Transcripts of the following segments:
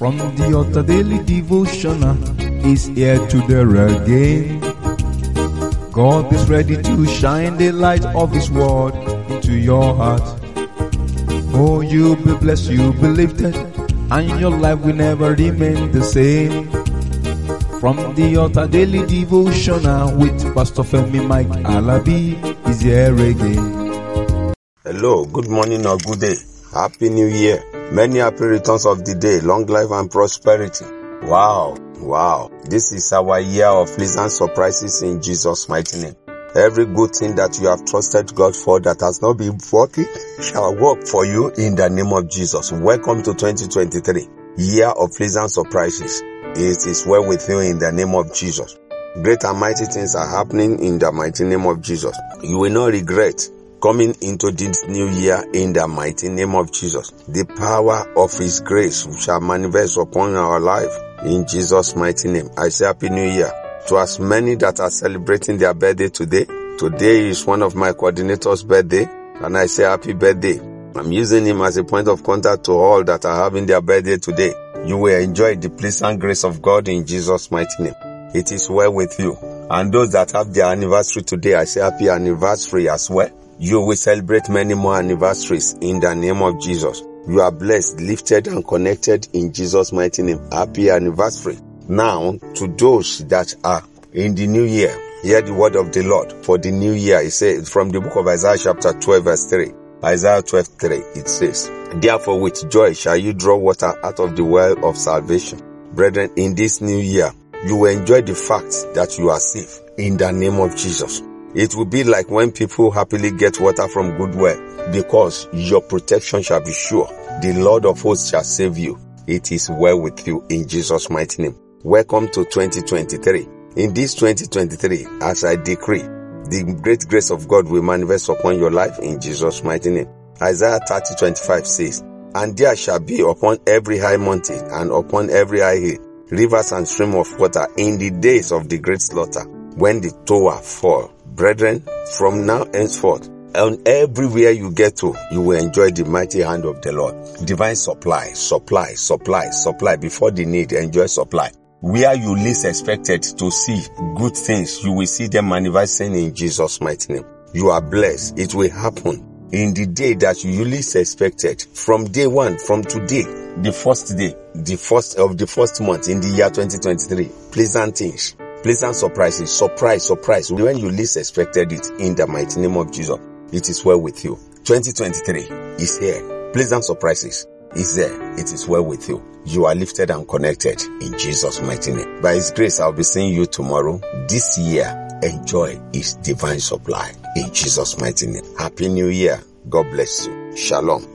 From the altar daily devotional uh, is here to there again. God is ready to shine the light of His word into your heart. Oh, you'll be blessed, you'll be lifted, and your life will never remain the same. From the altar daily devotional uh, with Pastor Femi Mike Alabi is here again. Hello, good morning or good day. Happy New Year. Many happy returns of the day, long life and prosperity. Wow, wow. This is our year of pleasant surprises in Jesus' mighty name. Every good thing that you have trusted God for that has not been working shall work for you in the name of Jesus. Welcome to 2023, year of pleasant surprises. It is well with you in the name of Jesus. Great and mighty things are happening in the mighty name of Jesus. You will not regret coming into this new year in the mighty name of Jesus. The power of His grace shall manifest upon our life in Jesus' mighty name. I say Happy New Year to as many that are celebrating their birthday today. Today is one of my coordinators' birthday and I say happy birthday. I'm using him as a point of contact to all that are having their birthday today. You will enjoy the pleasant grace of God in Jesus' mighty name. It is well with you. And those that have their anniversary today, I say happy anniversary as well. You will celebrate many more anniversaries in the name of Jesus. You are blessed, lifted, and connected in Jesus' mighty name. Happy anniversary. Now, to those that are in the new year, hear the word of the Lord for the new year. It says from the book of Isaiah chapter 12 verse 3. Isaiah 12 3, it says, Therefore with joy shall you draw water out of the well of salvation. Brethren, in this new year, you will enjoy the fact that you are safe in the name of Jesus. It will be like when people happily get water from good well because your protection shall be sure. The Lord of hosts shall save you. It is well with you in Jesus' mighty name. Welcome to 2023. In this 2023, as I decree, the great grace of God will manifest upon your life in Jesus' mighty name. Isaiah 30 25 says, And there shall be upon every high mountain and upon every high hill rivers and stream of water in the days of the great slaughter, when the tower fall. Brethren, from now henceforth, and everywhere you get to, you will enjoy the mighty hand of the Lord. Divine supply, supply, supply, supply. Before the need, enjoy supply. Where you least expected to see good things, you will see them manifesting in Jesus' mighty name. You are blessed. It will happen in the day that you least expected. From day one, from today, the first day, the first of the first month in the year 2023. Pleasant things, pleasant surprises, surprise, surprise. When you least expected it in the mighty name of Jesus, it is well with you. 2023 is here. Pleasant surprises is there. It is well with you. You are lifted and connected in Jesus' mighty name. By His grace, I'll be seeing you tomorrow. This year, enjoy His divine supply in Jesus' mighty name. Happy New Year. God bless you. Shalom.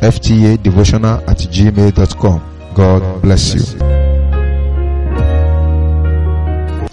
ftadevotional at gmail.com. God bless you.